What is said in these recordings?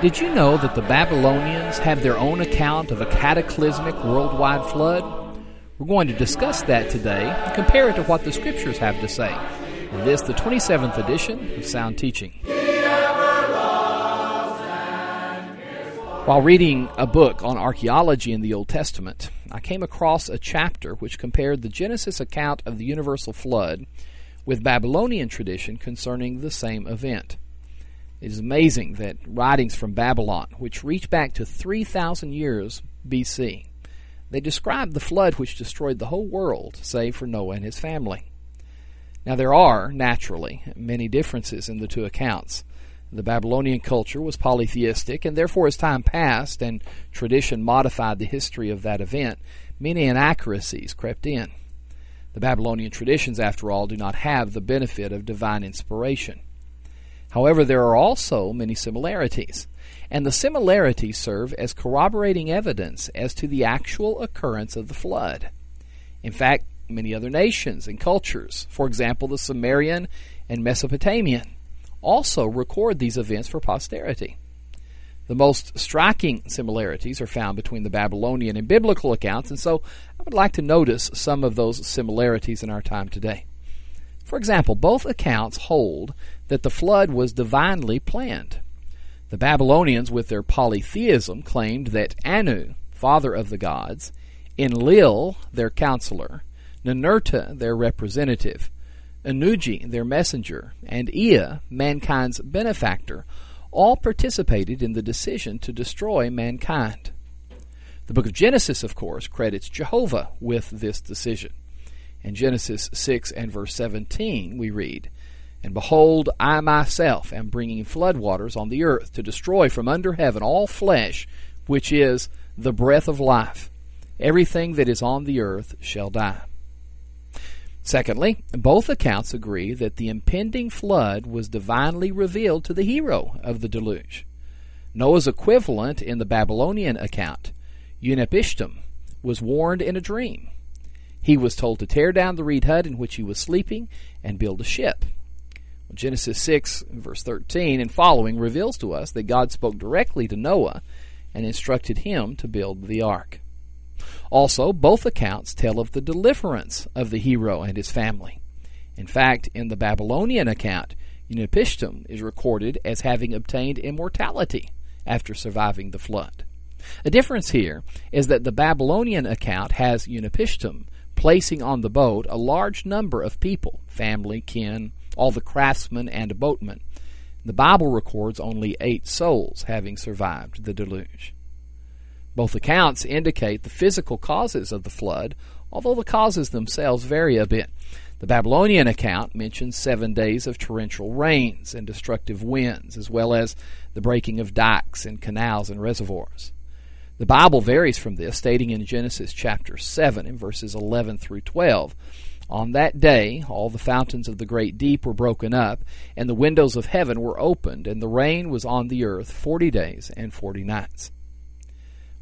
Did you know that the Babylonians have their own account of a cataclysmic worldwide flood? We're going to discuss that today and compare it to what the scriptures have to say. In this, the 27th edition of Sound Teaching. While reading a book on archaeology in the Old Testament, I came across a chapter which compared the Genesis account of the universal flood with Babylonian tradition concerning the same event. It is amazing that writings from Babylon, which reach back to 3,000 years BC, they describe the flood which destroyed the whole world, save for Noah and his family. Now, there are, naturally, many differences in the two accounts. The Babylonian culture was polytheistic, and therefore, as time passed and tradition modified the history of that event, many inaccuracies crept in. The Babylonian traditions, after all, do not have the benefit of divine inspiration. However, there are also many similarities, and the similarities serve as corroborating evidence as to the actual occurrence of the flood. In fact, many other nations and cultures, for example, the Sumerian and Mesopotamian, also record these events for posterity. The most striking similarities are found between the Babylonian and biblical accounts, and so I would like to notice some of those similarities in our time today. For example, both accounts hold that the flood was divinely planned. The Babylonians, with their polytheism, claimed that Anu, father of the gods, Enlil, their counselor, Ninurta, their representative, Ennugi, their messenger, and Ea, mankind's benefactor, all participated in the decision to destroy mankind. The book of Genesis, of course, credits Jehovah with this decision. In Genesis 6 and verse 17, we read, And behold, I myself am bringing floodwaters on the earth to destroy from under heaven all flesh, which is the breath of life. Everything that is on the earth shall die. Secondly, both accounts agree that the impending flood was divinely revealed to the hero of the deluge. Noah's equivalent in the Babylonian account, Utnapishtim, was warned in a dream. He was told to tear down the reed hut in which he was sleeping and build a ship. Genesis 6, verse 13 and following reveals to us that God spoke directly to Noah and instructed him to build the ark. Also, both accounts tell of the deliverance of the hero and his family. In fact, in the Babylonian account, Utnapishtim is recorded as having obtained immortality after surviving the flood. A difference here is that the Babylonian account has Utnapishtim placing on the boat a large number of people family, kin, all the craftsmen, and boatmen. The Bible records only eight souls having survived the deluge. Both accounts indicate the physical causes of the flood, although the causes themselves vary a bit. The Babylonian account mentions seven days of torrential rains and destructive winds, as well as the breaking of dikes and canals and reservoirs. The Bible varies from this, stating in Genesis chapter 7, in verses 11 through 12, On that day all the fountains of the great deep were broken up, and the windows of heaven were opened, and the rain was on the earth forty days and forty nights.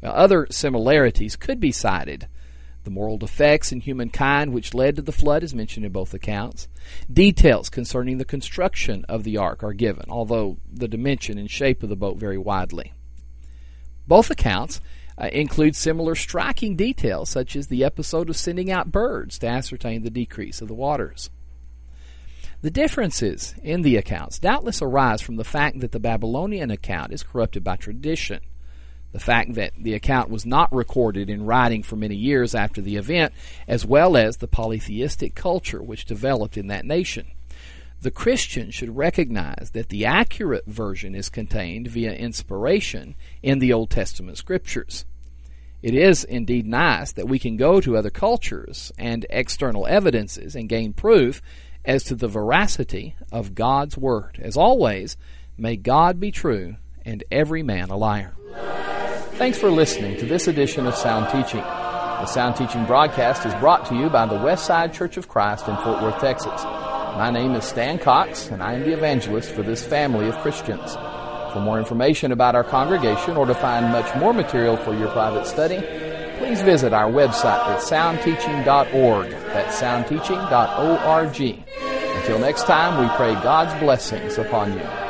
Now, other similarities could be cited. The moral defects in humankind which led to the flood is mentioned in both accounts. Details concerning the construction of the ark are given, although the dimension and shape of the boat vary widely. Both accounts uh, include similar striking details, such as the episode of sending out birds to ascertain the decrease of the waters. The differences in the accounts doubtless arise from the fact that the Babylonian account is corrupted by tradition. The fact that the account was not recorded in writing for many years after the event, as well as the polytheistic culture which developed in that nation the Christian should recognize that the accurate version is contained via inspiration in the Old Testament scriptures. It is indeed nice that we can go to other cultures and external evidences and gain proof as to the veracity of God's Word. As always, may God be true and every man a liar. Thanks for listening to this edition of Sound Teaching. The Sound Teaching broadcast is brought to you by the Westside Church of Christ in Fort Worth, Texas. My name is Stan Cox, and I am the evangelist for this family of Christians. For more information about our congregation or to find much more material for your private study, please visit our website at soundteaching.org. That's soundteaching.org. Until next time, we pray God's blessings upon you.